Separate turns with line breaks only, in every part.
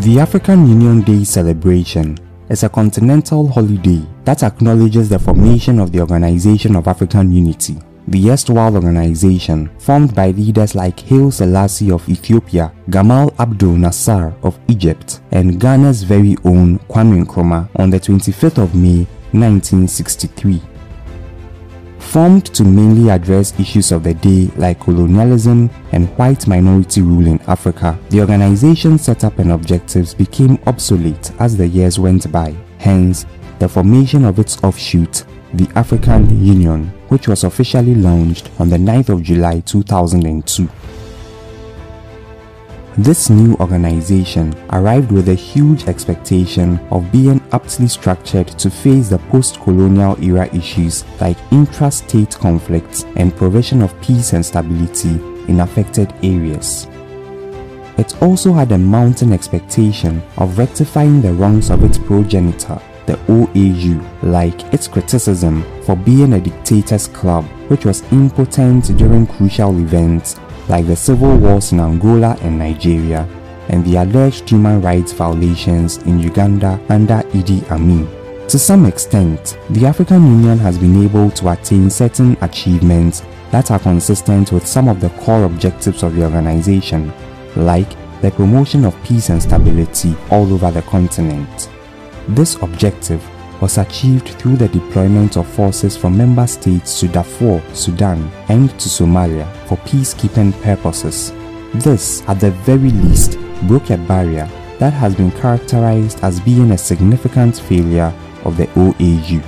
The African Union Day celebration is a continental holiday that acknowledges the formation of the Organization of African Unity, the erstwhile organization formed by leaders like Haile Selassie of Ethiopia, Gamal Abdel Nasser of Egypt, and Ghana's very own Kwame Nkrumah on the 25th of May 1963 formed to mainly address issues of the day like colonialism and white minority rule in Africa, the organization's setup and objectives became obsolete as the years went by. Hence, the formation of its offshoot, the African Union, which was officially launched on the 9th of July 2002. This new organization arrived with a huge expectation of being aptly structured to face the post-colonial era issues like intra-state conflicts and provision of peace and stability in affected areas. It also had a mounting expectation of rectifying the wrongs of its progenitor, the OAU, like its criticism for being a dictator's club which was impotent during crucial events like the civil wars in Angola and Nigeria, and the alleged human rights violations in Uganda under Idi Amin. To some extent, the African Union has been able to attain certain achievements that are consistent with some of the core objectives of the organization, like the promotion of peace and stability all over the continent. This objective was achieved through the deployment of forces from member states to Darfur, Sudan, and to Somalia for peacekeeping purposes. This, at the very least, broke a barrier that has been characterized as being a significant failure of the OAU.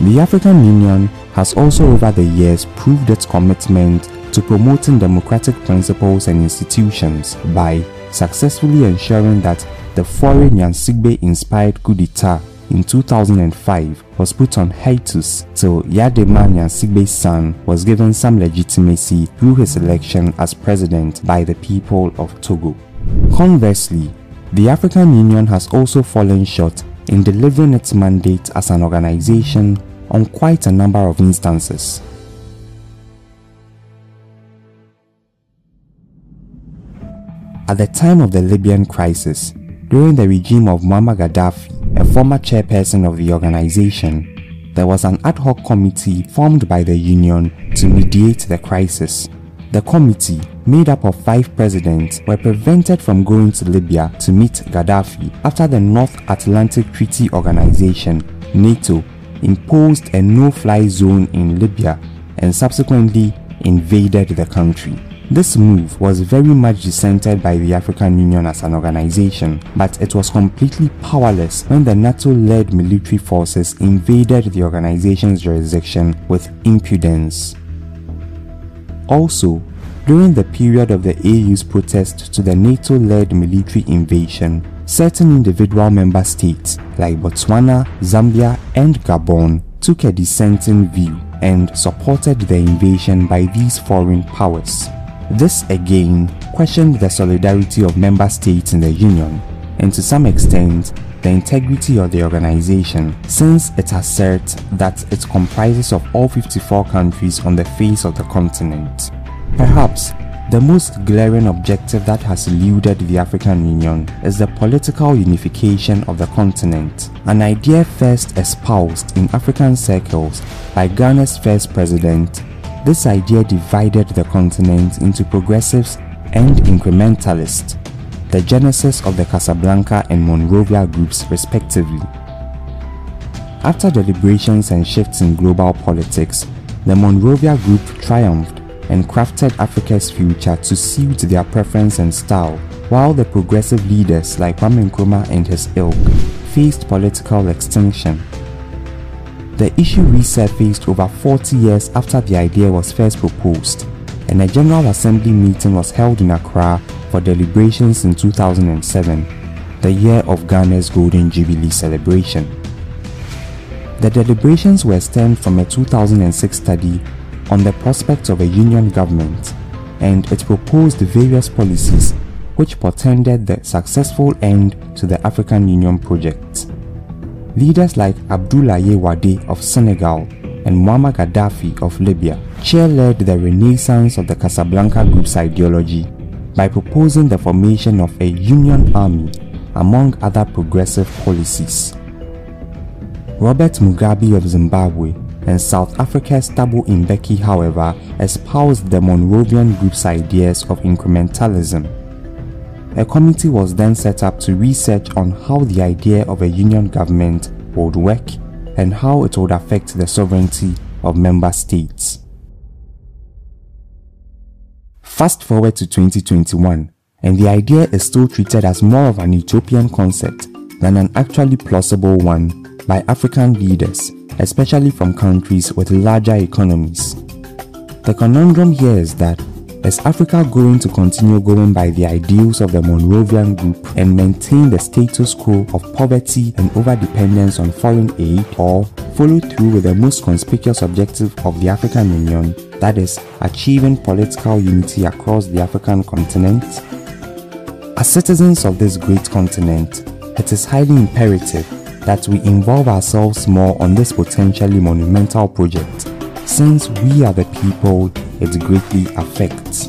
The African Union has also over the years proved its commitment to promoting democratic principles and institutions by successfully ensuring that the Faure Gnassingbé inspired coup d'etat in 2005 was put on hiatus till Yadema Gnassingbé's son was given some legitimacy through his election as president by the people of Togo. Conversely, the African Union has also fallen short in delivering its mandate as an organization on quite a number of instances. At the time of the Libyan crisis, during the regime of Muammar Gaddafi, a former chairperson of the organization, there was an ad hoc committee formed by the union to mediate the crisis. The committee, made up of five presidents, were prevented from going to Libya to meet Gaddafi after the North Atlantic Treaty Organization, NATO, imposed a no-fly zone in Libya and subsequently invaded the country. This move was very much dissented by the African Union as an organization, but it was completely powerless when the NATO-led military forces invaded the organization's jurisdiction with impudence. Also, during the period of the AU's protest to the NATO-led military invasion, certain individual member states like Botswana, Zambia, and Gabon took a dissenting view and supported the invasion by these foreign powers. This again questioned the solidarity of member states in the Union and to some extent the integrity of the organization since it asserts that it comprises of all 54 countries on the face of the continent. Perhaps the most glaring objective that has eluded the African Union is the political unification of the continent, an idea first espoused in African circles by Ghana's first president this idea divided the continent into progressives and incrementalists, the genesis of the Casablanca and Monrovia groups respectively. After deliberations and shifts in global politics, the Monrovia group triumphed and crafted Africa's future to suit their preference and style, while the progressive leaders like Kwame Nkrumah and his ilk faced political extinction. The issue resurfaced over 40 years after the idea was first proposed, and a General Assembly meeting was held in Accra for deliberations in 2007, the year of Ghana's Golden Jubilee celebration. The deliberations were stemmed from a 2006 study on the prospects of a union government, and it proposed various policies which portended the successful end to the African Union project. Leaders like Abdoulaye Wade of Senegal and Muammar Gaddafi of Libya cheerled the renaissance of the Casablanca Group's ideology by proposing the formation of a union army among other progressive policies. Robert Mugabe of Zimbabwe and South Africa's Thabo Mbeki, however, espoused the Monrovian group's ideas of incrementalism. A committee was then set up to research on how the idea of a union government would work and how it would affect the sovereignty of member states. Fast forward to 2021, and the idea is still treated as more of an utopian concept than an actually plausible one by African leaders especially from countries with larger economies. The conundrum here is that is Africa going to continue going by the ideals of the Monrovian Group and maintain the status quo of poverty and overdependence on foreign aid or follow through with the most conspicuous objective of the African Union, that is, achieving political unity across the African continent? As citizens of this great continent, it is highly imperative that we involve ourselves more on this potentially monumental project since we are the people it greatly affects.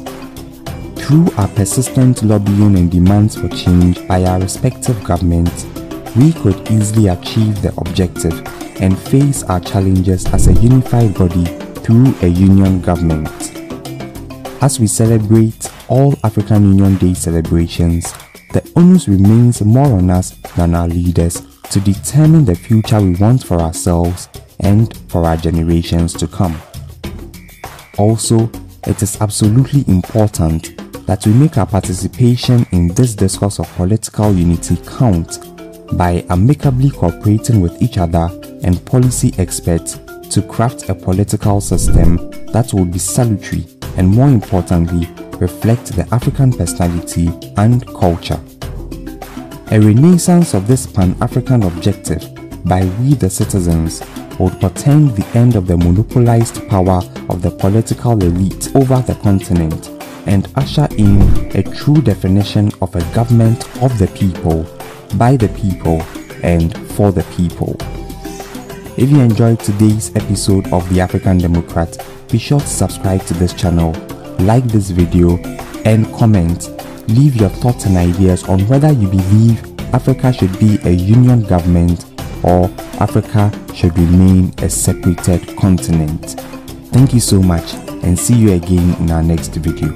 Through our persistent lobbying and demands for change by our respective governments, we could easily achieve the objective and face our challenges as a unified body through a union government. As we celebrate all African Union Day celebrations, the onus remains more on us than our leaders to determine the future we want for ourselves and for our generations to come. Also, it is absolutely important that we make our participation in this discourse of political unity count by amicably cooperating with each other and policy experts to craft a political system that will be salutary and more importantly reflect the African personality and culture. A renaissance of this pan-African objective by we the citizens would portend the end of the monopolized power of the political elite over the continent and usher in a true definition of a government of the people, by the people, and for the people. If you enjoyed today's episode of The African Democrat, be sure to subscribe to this channel, like this video, and comment leave your thoughts and ideas on whether you believe Africa should be a union government or Africa should remain a separated continent. Thank you so much and see you again in our next video.